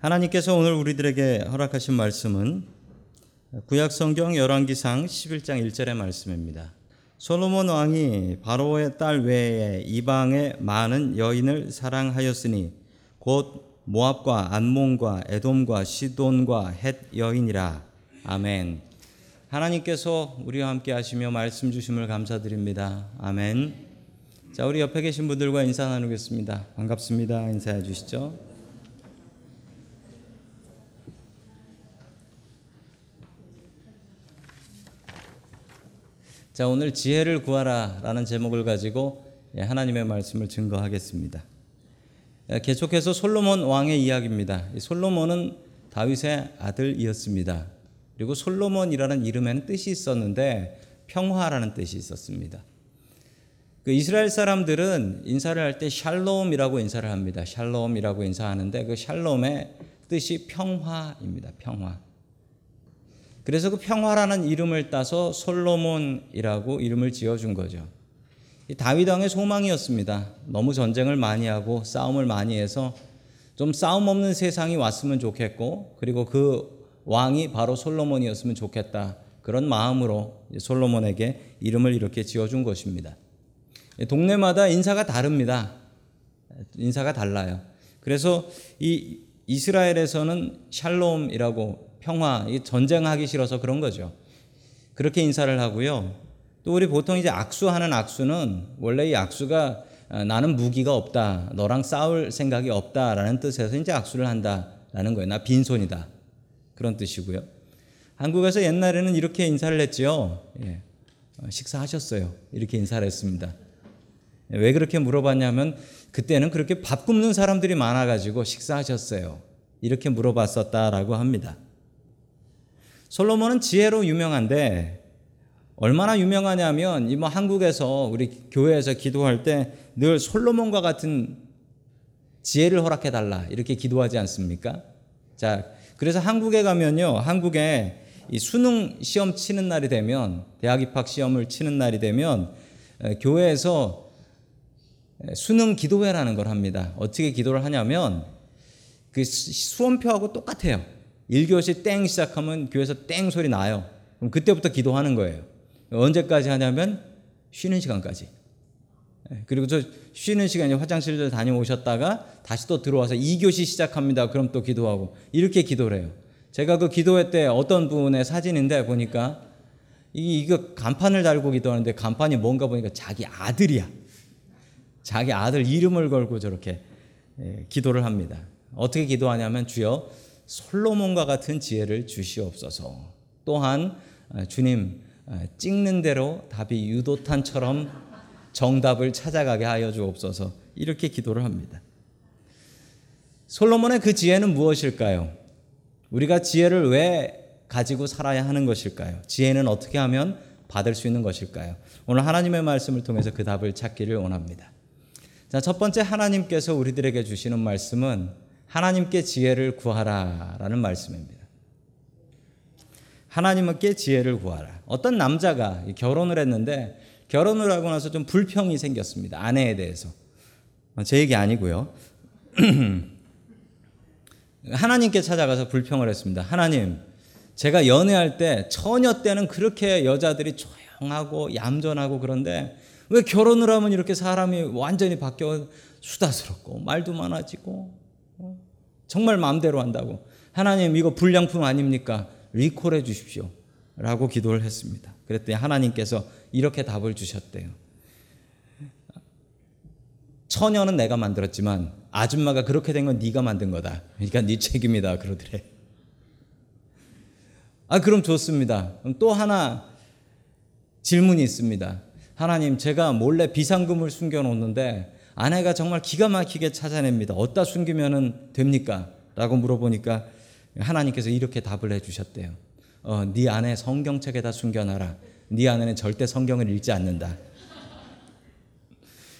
하나님께서 오늘 우리들에게 허락하신 말씀은 구약 성경 열왕기상 11장 1절의 말씀입니다. 솔로몬 왕이 바로의 딸 외에 이방의 많은 여인을 사랑하였으니 곧 모압과 안몬과 에돔과 시돈과 헷 여인이라. 아멘. 하나님께서 우리와 함께 하시며 말씀 주심을 감사드립니다. 아멘. 자, 우리 옆에 계신 분들과 인사 나누겠습니다. 반갑습니다. 인사해 주시죠. 자, 오늘 지혜를 구하라 라는 제목을 가지고 예, 하나님의 말씀을 증거하겠습니다. 예, 계속해서 솔로몬 왕의 이야기입니다. 솔로몬은 다윗의 아들이었습니다. 그리고 솔로몬이라는 이름에는 뜻이 있었는데 평화라는 뜻이 있었습니다. 그 이스라엘 사람들은 인사를 할 때 샬롬이라고 인사를 합니다. 샬롬이라고 인사하는데 그 샬롬의 뜻이 평화입니다. 평화. 그래서 그 평화라는 이름을 따서 솔로몬이라고 이름을 지어준 거죠. 다윗 왕의 소망이었습니다. 너무 전쟁을 많이 하고 싸움을 많이 해서 좀 싸움 없는 세상이 왔으면 좋겠고 그리고 그 왕이 바로 솔로몬이었으면 좋겠다. 그런 마음으로 솔로몬에게 이름을 이렇게 지어준 것입니다. 동네마다 인사가 다릅니다. 인사가 달라요. 그래서 이 이스라엘에서는 샬롬이라고 평화, 전쟁하기 싫어서 그런 거죠. 그렇게 인사를 하고요. 또 우리 보통 이제 악수하는 악수는 원래 이 악수가 아, 나는 무기가 없다, 너랑 싸울 생각이 없다라는 뜻에서 이제 악수를 한다라는 거예요. 나 빈손이다 그런 뜻이고요. 한국에서 옛날에는 이렇게 인사를 했지요. 예. 어, 식사하셨어요. 이렇게 인사를 했습니다. 왜 그렇게 물어봤냐면 그때는 그렇게 밥 굽는 사람들이 많아가지고 식사하셨어요. 이렇게 물어봤었다라고 합니다. 솔로몬은 지혜로 유명한데 얼마나 유명하냐면 이뭐 한국에서 우리 교회에서 기도할 때 늘 솔로몬과 같은 지혜를 허락해 달라 이렇게 기도하지 않습니까? 자, 그래서 한국에 가면요. 한국에 이 수능 시험 치는 날이 되면 대학 입학 시험을 치는 날이 되면 교회에서 수능 기도회라는 걸 합니다. 어떻게 기도를 하냐면 그 수험표하고 똑같아요. 1교시 땡 시작하면 교회에서 땡 소리 나요. 그럼 그때부터 기도하는 거예요. 언제까지 하냐면 쉬는 시간까지. 예, 그리고 저 쉬는 시간에 화장실도 다녀오셨다가 다시 또 들어와서 2교시 시작합니다. 그럼 또 기도하고 이렇게 기도를 해요. 제가 그 기도회 때 어떤 분의 사진인데 보니까 이 이거 간판을 달고 기도하는데 간판이 뭔가 보니까 자기 아들이야. 자기 아들 이름을 걸고 저렇게 예, 기도를 합니다. 어떻게 기도하냐면 주여 솔로몬과 같은 지혜를 주시옵소서. 또한 어, 주님 어, 찍는 대로 답이 유도탄처럼 정답을 찾아가게 하여 주옵소서. 이렇게 기도를 합니다. 솔로몬의 그 지혜는 무엇일까요? 우리가 지혜를 왜 가지고 살아야 하는 것일까요? 지혜는 어떻게 하면 받을 수 있는 것일까요? 오늘 하나님의 말씀을 통해서 그 답을 찾기를 원합니다. 자, 첫 번째 하나님께서 우리들에게 주시는 말씀은 하나님께 지혜를 구하라 라는 말씀입니다. 하나님께 지혜를 구하라. 어떤 남자가 결혼을 했는데 결혼을 하고 나서 좀 불평이 생겼습니다. 아내에 대해서. 제 얘기 아니고요. 하나님께 찾아가서 불평을 했습니다. 하나님, 제가 연애할 때 처녀 때는 그렇게 여자들이 조용하고 얌전하고 그런데 왜 결혼을 하면 이렇게 사람이 완전히 바뀌어 수다스럽고 말도 많아지고 어? 정말 마음대로 한다고 하나님 이거 불량품 아닙니까? 리콜해 주십시오. 라고 기도를 했습니다. 그랬더니 하나님께서 이렇게 답을 주셨대요. 처녀는 내가 만들었지만 아줌마가 그렇게 된 건 네가 만든 거다. 그러니까 네 책임이다 그러더래. 아 그럼 좋습니다. 그럼 또 하나 질문이 있습니다. 하나님 제가 몰래 비상금을 숨겨 놓는데 아내가 정말 기가 막히게 찾아냅니다. 어디다 숨기면 됩니까? 라고 물어보니까 하나님께서 이렇게 답을 해주셨대요. 어, 네 안에 성경책에다 숨겨놔라. 네 안에는 절대 성경을 읽지 않는다.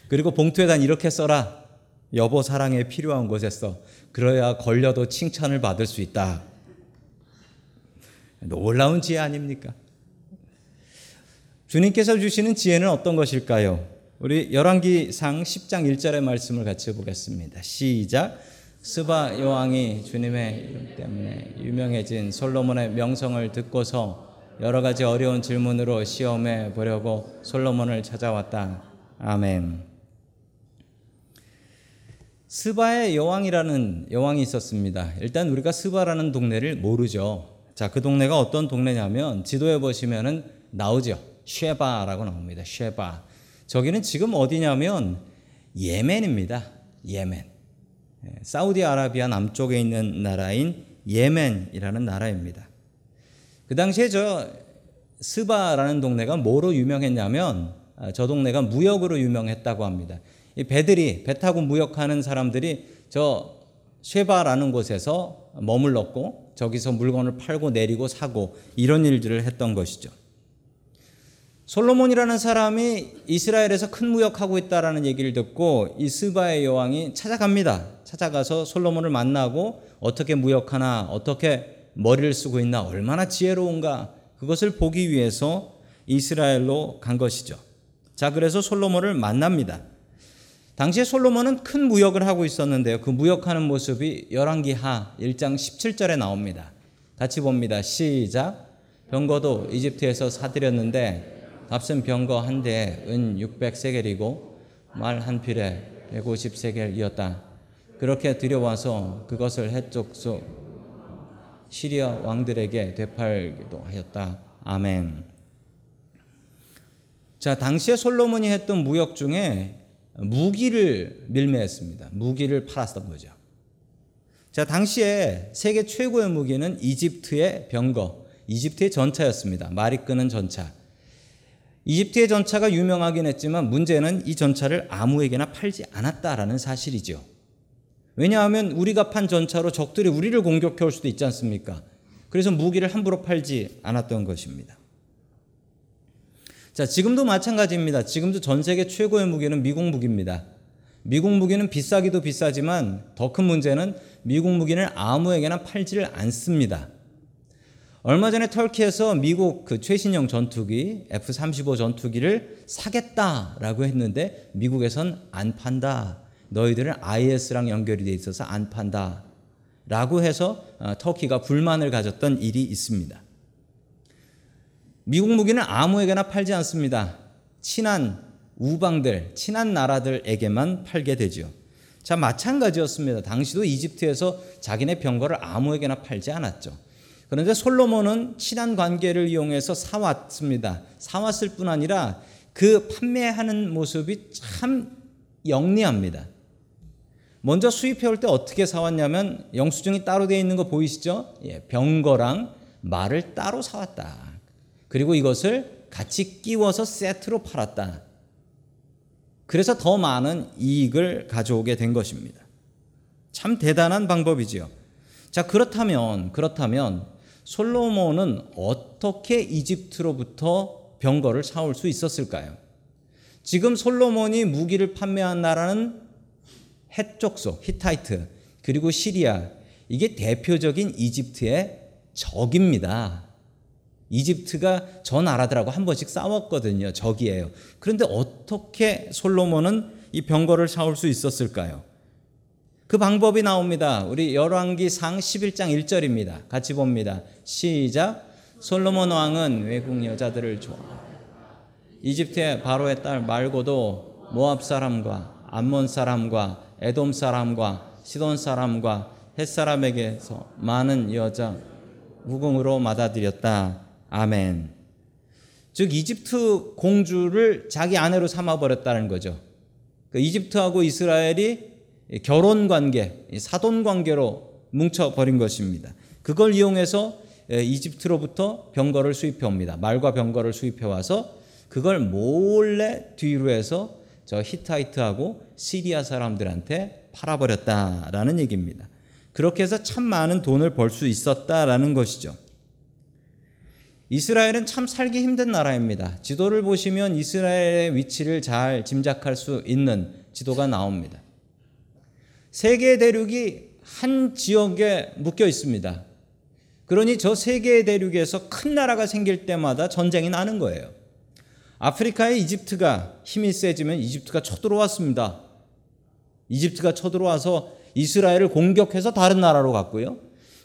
그리고 봉투에다 이렇게 써라. 여보 사랑에 필요한 곳에 써. 그래야 걸려도 칭찬을 받을 수 있다. 놀라운 지혜 아닙니까? 주님께서 주시는 지혜는 어떤 것일까요? 우리 열왕기상 10장 1절의 말씀을 같이 보겠습니다. 시작. 스바 여왕이 주님의 이름 때문에 유명해진 솔로몬의 명성을 듣고서 여러 가지 어려운 질문으로 시험해 보려고 솔로몬을 찾아왔다. 아멘. 스바의 여왕이라는 여왕이 있었습니다. 일단 우리가 스바라는 동네를 모르죠. 자, 그 동네가 어떤 동네냐면 지도에 보시면은 나오죠. 쉐바라고 나옵니다. 쉐바. 저기는 지금 어디냐면 예멘입니다. 예멘. 예, 사우디아라비아 남쪽에 있는 나라인 예멘이라는 나라입니다. 그 당시에 저 스바라는 동네가 뭐로 유명했냐면 아, 저 동네가 무역으로 유명했다고 합니다. 이 배들이 배 타고 무역하는 사람들이 저 쉐바라는 곳에서 머물렀고 저기서 물건을 팔고 내리고 사고 이런 일들을 했던 것이죠. 솔로몬이라는 사람이 이스라엘에서 큰 무역하고 있다라는 얘기를 듣고 이 스바의 여왕이 찾아갑니다. 찾아가서 솔로몬을 만나고 어떻게 무역하나 어떻게 머리를 쓰고 있나 얼마나 지혜로운가 그것을 보기 위해서 이스라엘로 간 것이죠. 자, 그래서 솔로몬을 만납니다. 당시에 솔로몬은 큰 무역을 하고 있었는데요. 그 무역하는 모습이 열왕기하 1장 17절에 나옵니다. 같이 봅니다. 시작. 병거도 이집트에서 사들였는데 값은 병거 한 대에 은 600세겔이고 말 한 필에 150세겔이었다. 그렇게 들여와서 그것을 해족속 시리아 왕들에게 되팔기도 하였다. 아멘. 자, 당시에 솔로몬이 했던 무역 중에 무기를 밀매했습니다. 무기를 팔았던 거죠. 자, 당시에 세계 최고의 무기는 이집트의 병거, 이집트의 전차였습니다. 말이 끄는 전차. 이집트의 전차가 유명하긴 했지만 문제는 이 전차를 아무에게나 팔지 않았다라는 사실이죠. 왜냐하면 우리가 판 전차로 적들이 우리를 공격해 올 수도 있지 않습니까? 그래서 무기를 함부로 팔지 않았던 것입니다. 자, 지금도 마찬가지입니다. 지금도 전 세계 최고의 무기는 미국 무기입니다. 미국 무기는 비싸기도 비싸지만 더 큰 문제는 미국 무기는 아무에게나 팔지를 않습니다. 얼마 전에 터키에서 미국 그 최신형 전투기 F-35 전투기를 사겠다라고 했는데 미국에선 안 판다. 너희들은 IS랑 연결이 돼 있어서 안 판다. 라고 해서 어, 터키가 불만을 가졌던 일이 있습니다. 미국 무기는 아무에게나 팔지 않습니다. 친한 우방들, 친한 나라들에게만 팔게 되죠. 자, 마찬가지였습니다. 당시도 이집트에서 자기네 병거를 아무에게나 팔지 않았죠. 그런데 솔로몬은 친한 관계를 이용해서 사왔습니다. 사왔을 뿐 아니라 그 판매하는 모습이 참 영리합니다. 먼저 수입해 올 때 어떻게 사왔냐면 영수증이 따로 되어 있는 거 보이시죠? 예, 병거랑 말을 따로 사왔다. 그리고 이것을 같이 끼워서 세트로 팔았다. 그래서 더 많은 이익을 가져오게 된 것입니다. 참 대단한 방법이지요. 자, 그렇다면, 그렇다면, 솔로몬은 어떻게 이집트로부터 병거를 사올 수 있었을까요? 지금 솔로몬이 무기를 판매한 나라는 해족속, 히타이트, 그리고 시리아, 이게 대표적인 이집트의 적입니다. 이집트가 저 나라들하고 한 번씩 싸웠거든요. 적이에요. 그런데 어떻게 솔로몬은 이 병거를 사올 수 있었을까요? 그 방법이 나옵니다. 우리 열왕기 상 11장 1절입니다. 같이 봅니다. 시작. 솔로몬 왕은 외국 여자들을 좋아. 이집트의 바로의 딸 말고도 모압 사람과 암몬 사람과 에돔 사람과 시돈 사람과 햇 사람에게서 많은 여자 우궁으로 받아들였다. 아멘. 즉 이집트 공주를 자기 아내로 삼아 버렸다는 거죠. 그 이집트하고 이스라엘이 결혼 관계, 사돈 관계로 뭉쳐 버린 것입니다. 그걸 이용해서 이집트로부터 병거를 수입해 옵니다. 말과 병거를 수입해 와서 그걸 몰래 뒤로 해서 저 히타이트하고 시리아 사람들한테 팔아버렸다라는 얘기입니다. 그렇게 해서 참 많은 돈을 벌 수 있었다라는 것이죠. 이스라엘은 참 살기 힘든 나라입니다. 지도를 보시면 이스라엘의 위치를 잘 짐작할 수 있는 지도가 나옵니다. 세계 대륙이 한 지역에 묶여 있습니다. 그러니 저 세계 대륙에서 큰 나라가 생길 때마다 전쟁이 나는 거예요. 아프리카의 이집트가 힘이 세지면 이집트가 쳐들어왔습니다. 이집트가 쳐들어와서 이스라엘을 공격해서 다른 나라로 갔고요.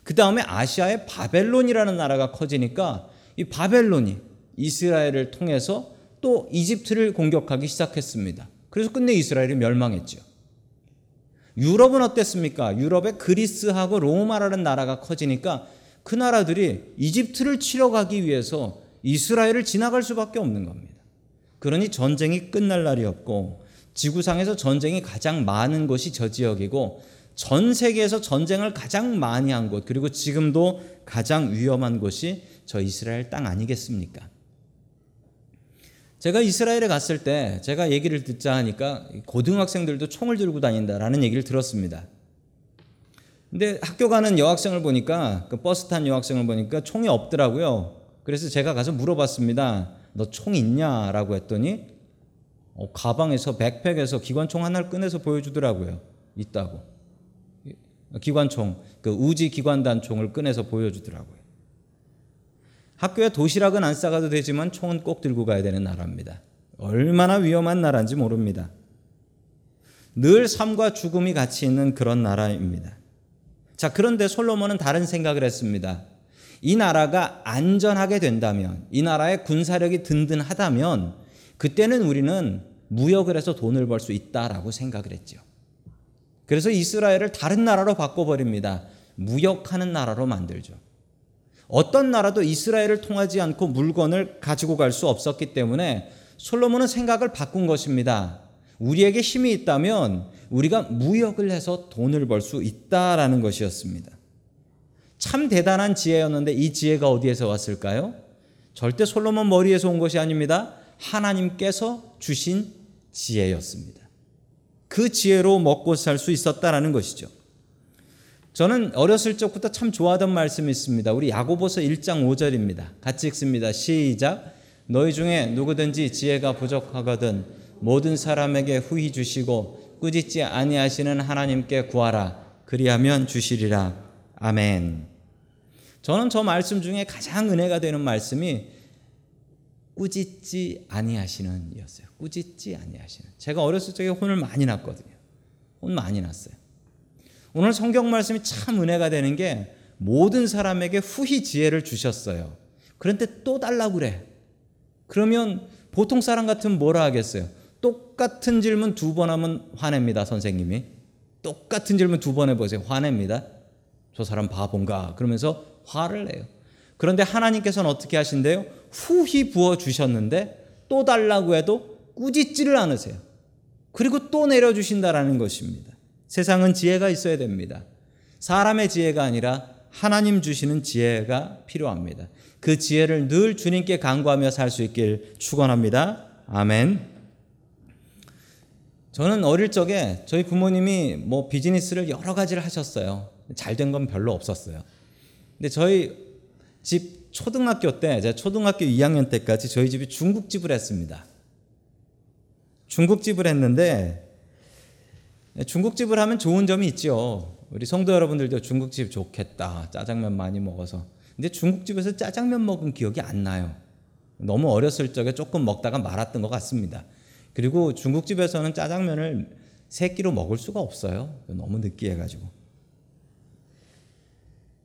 그 다음에 아시아의 바벨론이라는 나라가 커지니까 이 바벨론이 이스라엘을 통해서 또 이집트를 공격하기 시작했습니다. 그래서 끝내 이스라엘이 멸망했죠. 유럽은 어땠습니까? 유럽에 그리스하고 로마라는 나라가 커지니까 그 나라들이 이집트를 치러 가기 위해서 이스라엘을 지나갈 수밖에 없는 겁니다. 그러니 전쟁이 끝날 날이 없고 지구상에서 전쟁이 가장 많은 곳이 저 지역이고 전 세계에서 전쟁을 가장 많이 한 곳, 그리고 지금도 가장 위험한 곳이 저 이스라엘 땅 아니겠습니까? 제가 이스라엘에 갔을 때 제가 얘기를 듣자 하니까 고등학생들도 총을 들고 다닌다라는 얘기를 들었습니다. 근데 학교 가는 여학생을 보니까 그 버스 탄 여학생을 보니까 총이 없더라고요. 그래서 제가 가서 물어봤습니다. 너 총 있냐라고 했더니 어, 가방에서 백팩에서 기관총 하나를 꺼내서 보여주더라고요. 있다고. 기관총, 그 우지 기관단 총을 꺼내서 보여주더라고요. 학교에 도시락은 안 싸가도 되지만 총은 꼭 들고 가야 되는 나라입니다. 얼마나 위험한 나라인지 모릅니다. 늘 삶과 죽음이 같이 있는 그런 나라입니다. 자, 그런데 솔로몬은 다른 생각을 했습니다. 이 나라가 안전하게 된다면, 이 나라의 군사력이 든든하다면, 그때는 우리는 무역을 해서 돈을 벌 수 있다라고 생각을 했죠. 그래서 이스라엘을 다른 나라로 바꿔버립니다. 무역하는 나라로 만들죠. 어떤 나라도 이스라엘을 통하지 않고 물건을 가지고 갈 수 없었기 때문에 솔로몬은 생각을 바꾼 것입니다. 우리에게 힘이 있다면 우리가 무역을 해서 돈을 벌 수 있다라는 것이었습니다. 참 대단한 지혜였는데 이 지혜가 어디에서 왔을까요? 절대 솔로몬 머리에서 온 것이 아닙니다. 하나님께서 주신 지혜였습니다. 그 지혜로 먹고 살 수 있었다라는 것이죠. 저는 어렸을 적부터 참 좋아하던 말씀이 있습니다. 우리 야고보서 1장 5절입니다. 같이 읽습니다. 시작. 너희 중에 누구든지 지혜가 부족하거든 모든 사람에게 후히 주시고 꾸짖지 아니하시는 하나님께 구하라. 그리하면 주시리라. 아멘. 저는 저 말씀 중에 가장 은혜가 되는 말씀이 꾸짖지 아니하시는 이었어요. 꾸짖지 아니하시는. 제가 어렸을 적에 혼을 많이 났거든요. 혼 많이 났어요. 오늘 성경 말씀이 참 은혜가 되는 게 모든 사람에게 후히 지혜를 주셨어요. 그런데 또 달라고 그래. 그러면 보통 사람 같으면 뭐라 하겠어요? 똑같은 질문 두 번 하면 화냅니다, 선생님이. 똑같은 질문 두 번 해보세요. 화냅니다. 저 사람 바본가? 그러면서 화를 내요. 그런데 하나님께서는 어떻게 하신대요? 후히 부어 주셨는데 또 달라고 해도 꾸짖지를 않으세요. 그리고 또 내려주신다라는 것입니다. 세상은 지혜가 있어야 됩니다. 사람의 지혜가 아니라 하나님 주시는 지혜가 필요합니다. 그 지혜를 늘 주님께 간구하며 살 수 있길 축원합니다. 아멘. 저는 어릴 적에 저희 부모님이 뭐 비즈니스를 여러 가지를 하셨어요. 잘 된 건 별로 없었어요. 근데 저희 집 초등학교 때, 제가 초등학교 2학년 때까지 저희 집이 중국집을 했습니다. 중국집을 했는데 네, 중국집을 하면 좋은 점이 있죠. 우리 성도 여러분들도 중국집 좋겠다. 짜장면 많이 먹어서. 근데 중국집에서 짜장면 먹은 기억이 안 나요. 너무 어렸을 적에 조금 먹다가 말았던 것 같습니다. 그리고 중국집에서는 짜장면을 세 끼로 먹을 수가 없어요. 너무 느끼해가지고.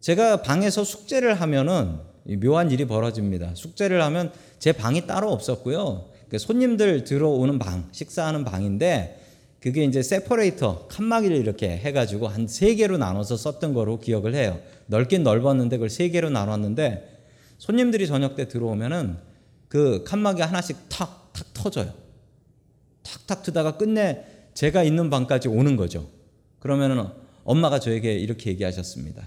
제가 방에서 숙제를 하면은 묘한 일이 벌어집니다. 숙제를 하면 제 방이 따로 없었고요. 그 손님들 들어오는 방, 식사하는 방인데 그게 이제 세퍼레이터 칸막이를 이렇게 해가지고 한 세 개로 나눠서 썼던 거로 기억을 해요. 넓긴 넓었는데 그걸 세 개로 나눴는데 손님들이 저녁 때 들어오면은 그 칸막이 하나씩 탁 탁 터져요. 탁탁 트다가 끝내 제가 있는 방까지 오는 거죠. 그러면은 엄마가 저에게 이렇게 얘기하셨습니다.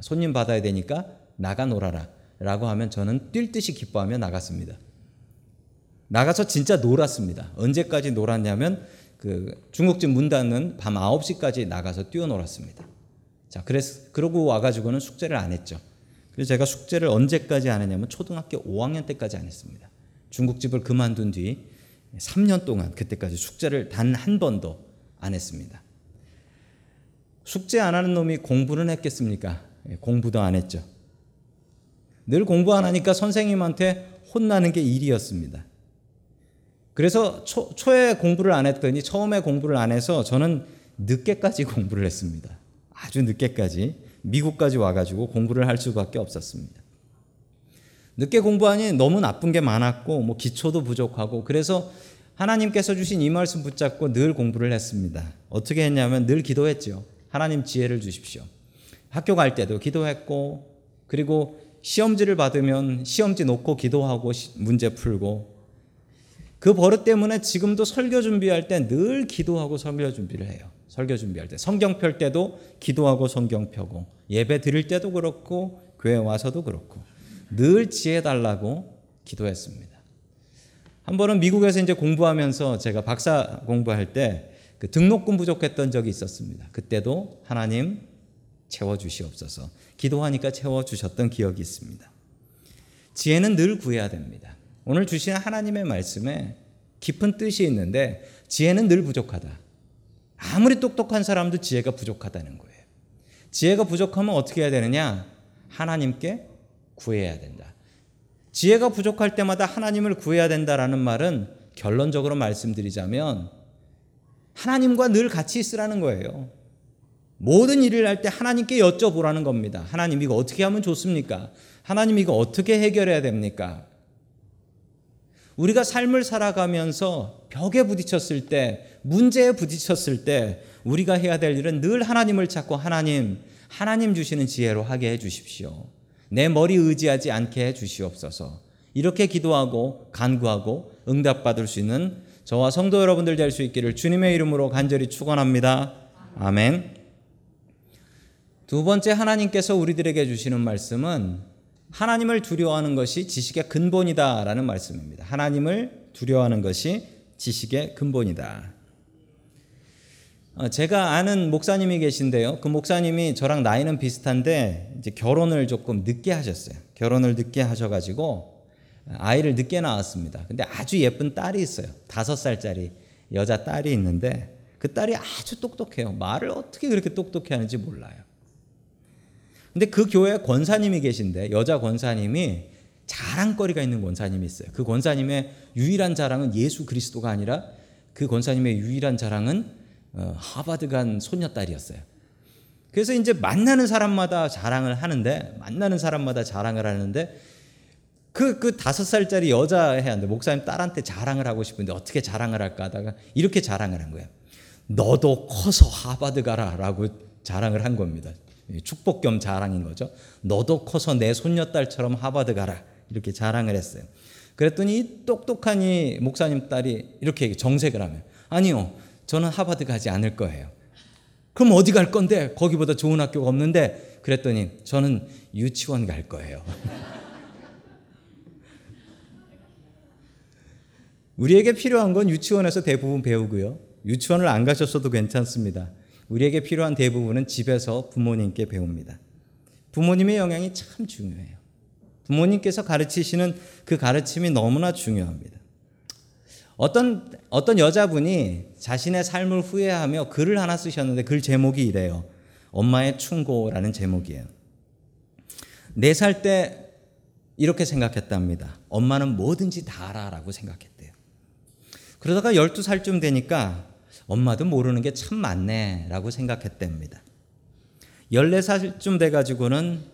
손님 받아야 되니까 나가 놀아라. 라고 하면 저는 뛸 듯이 기뻐하며 나갔습니다. 나가서 진짜 놀았습니다. 언제까지 놀았냐면 그 중국집 문 닫는 밤 9시까지 나가서 뛰어놀았습니다. 자, 그래서 그러고 와 가지고는 숙제를 안 했죠. 그래서 제가 숙제를 언제까지 안 했냐면 초등학교 5학년 때까지 안 했습니다. 중국집을 그만둔 뒤 3년 동안 그때까지 숙제를 단 한 번도 안 했습니다. 숙제 안 하는 놈이 공부는 했겠습니까? 예, 공부도 안 했죠. 늘 공부 안 하니까 선생님한테 혼나는 게 일이었습니다. 그래서 초, 초에 공부를 안 했더니 처음에 공부를 안 해서 저는 늦게까지 공부를 했습니다. 아주 늦게까지 미국까지 와가지고 공부를 할 수밖에 없었습니다. 늦게 공부하니 너무 나쁜 게 많았고 뭐 기초도 부족하고 그래서 하나님께서 주신 이 말씀 붙잡고 늘 공부를 했습니다. 어떻게 했냐면 늘 기도했죠. 하나님 지혜를 주십시오. 학교 갈 때도 기도했고 그리고 시험지를 받으면 시험지 놓고 기도하고 문제 풀고 그 버릇 때문에 지금도 설교 준비할 때 늘 기도하고 설교 준비를 해요. 설교 준비할 때 성경 펼 때도 기도하고 성경 펴고 예배 드릴 때도 그렇고 교회 와서도 그렇고 늘 지혜 달라고 기도했습니다. 한 번은 미국에서 이제 공부하면서 제가 박사 공부할 때 그 등록금 부족했던 적이 있었습니다. 그때도 하나님 채워 주시옵소서. 기도하니까 채워 주셨던 기억이 있습니다. 지혜는 늘 구해야 됩니다. 오늘 주신 하나님의 말씀에 깊은 뜻이 있는데 지혜는 늘 부족하다. 아무리 똑똑한 사람도 지혜가 부족하다는 거예요. 지혜가 부족하면 어떻게 해야 되느냐? 하나님께 구해야 된다. 지혜가 부족할 때마다 하나님을 구해야 된다라는 말은 결론적으로 말씀드리자면 하나님과 늘 같이 있으라는 거예요. 모든 일을 할 때 하나님께 여쭤보라는 겁니다. 하나님 이거 어떻게 하면 좋습니까? 하나님 이거 어떻게 해결해야 됩니까? 우리가 삶을 살아가면서 벽에 부딪혔을 때, 문제에 부딪혔을 때 우리가 해야 될 일은 늘 하나님을 찾고 하나님, 하나님 주시는 지혜로 하게 해 주십시오. 내 머리 의지하지 않게 해 주시옵소서. 이렇게 기도하고 간구하고 응답받을 수 있는 저와 성도 여러분들 될 수 있기를 주님의 이름으로 간절히 축원합니다. 아멘. 두 번째 하나님께서 우리들에게 주시는 말씀은 하나님을 두려워하는 것이 지식의 근본이다라는 말씀입니다. 하나님을 두려워하는 것이 지식의 근본이다. 어, 제가 아는 목사님이 계신데요. 그 목사님이 저랑 나이는 비슷한데 이제 결혼을 조금 늦게 하셨어요. 결혼을 늦게 하셔가지고 아이를 늦게 낳았습니다. 근데 아주 예쁜 딸이 있어요. 다섯 살짜리 여자 딸이 있는데 그 딸이 아주 똑똑해요. 말을 어떻게 그렇게 똑똑해 하는지 몰라요. 근데 그 교회 권사님이 계신데 여자 권사님이 자랑거리가 있는 권사님이 있어요. 그 권사님의 유일한 자랑은 예수 그리스도가 아니라 그 권사님의 유일한 자랑은 어, 하버드 간 소녀딸이었어요. 그래서 이제 만나는 사람마다 자랑을 하는데 만나는 사람마다 자랑을 하는데 그, 그 다섯 살짜리 여자 해야 하는데 목사님 딸한테 자랑을 하고 싶은데 어떻게 자랑을 할까 하다가 이렇게 자랑을 한 거예요. 너도 커서 하버드 가라 라고 자랑을 한 겁니다. 축복 겸 자랑인 거죠. 너도 커서 내 손녀딸처럼 하버드 가라 이렇게 자랑을 했어요. 그랬더니 이 똑똑한 이 목사님 딸이 이렇게 정색을 하면 아니요 저는 하버드 가지 않을 거예요. 그럼 어디 갈 건데? 거기보다 좋은 학교가 없는데? 그랬더니 저는 유치원 갈 거예요. 우리에게 필요한 건 유치원에서 대부분 배우고요. 유치원을 안 가셨어도 괜찮습니다. 우리에게 필요한 대부분은 집에서 부모님께 배웁니다. 부모님의 영향이 참 중요해요. 부모님께서 가르치시는 그 가르침이 너무나 중요합니다. 어떤 어떤 여자분이 자신의 삶을 후회하며 글을 하나 쓰셨는데 글 제목이 이래요. 엄마의 충고라는 제목이에요. 네 살 때 이렇게 생각했답니다. 엄마는 뭐든지 다 알아라고 생각했대요. 그러다가 12살쯤 되니까 엄마도 모르는 게 참 많네 라고 생각했답니다. 14살쯤 돼 가지고는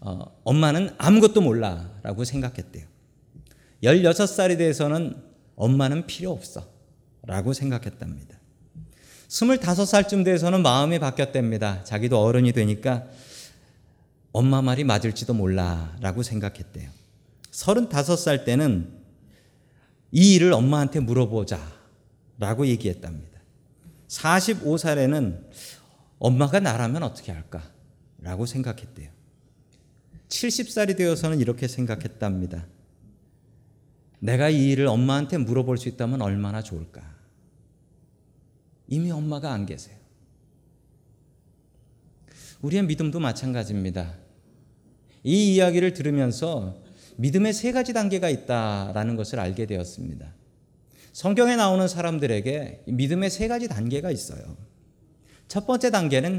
어, 엄마는 아무것도 몰라 라고 생각했대요. 16살이 돼서는 엄마는 필요 없어. 라고 생각했답니다. 25살쯤 돼서는 마음이 바뀌었답니다. 자기도 어른이 되니까 엄마 말이 맞을지도 몰라. 라고 생각했대요. 35살 때는 이 일을 엄마한테 물어보자. 라고 얘기했답니다. 45살에는 엄마가 나라면 어떻게 할까? 라고 생각했대요. 70살이 되어서는 이렇게 생각했답니다. 내가 이 일을 엄마한테 물어볼 수 있다면 얼마나 좋을까? 이미 엄마가 안 계세요. 우리의 믿음도 마찬가지입니다. 이 이야기를 들으면서 믿음의 세 가지 단계가 있다라는 것을 알게 되었습니다. 성경에 나오는 사람들에게 믿음의 세 가지 단계가 있어요. 첫 번째 단계는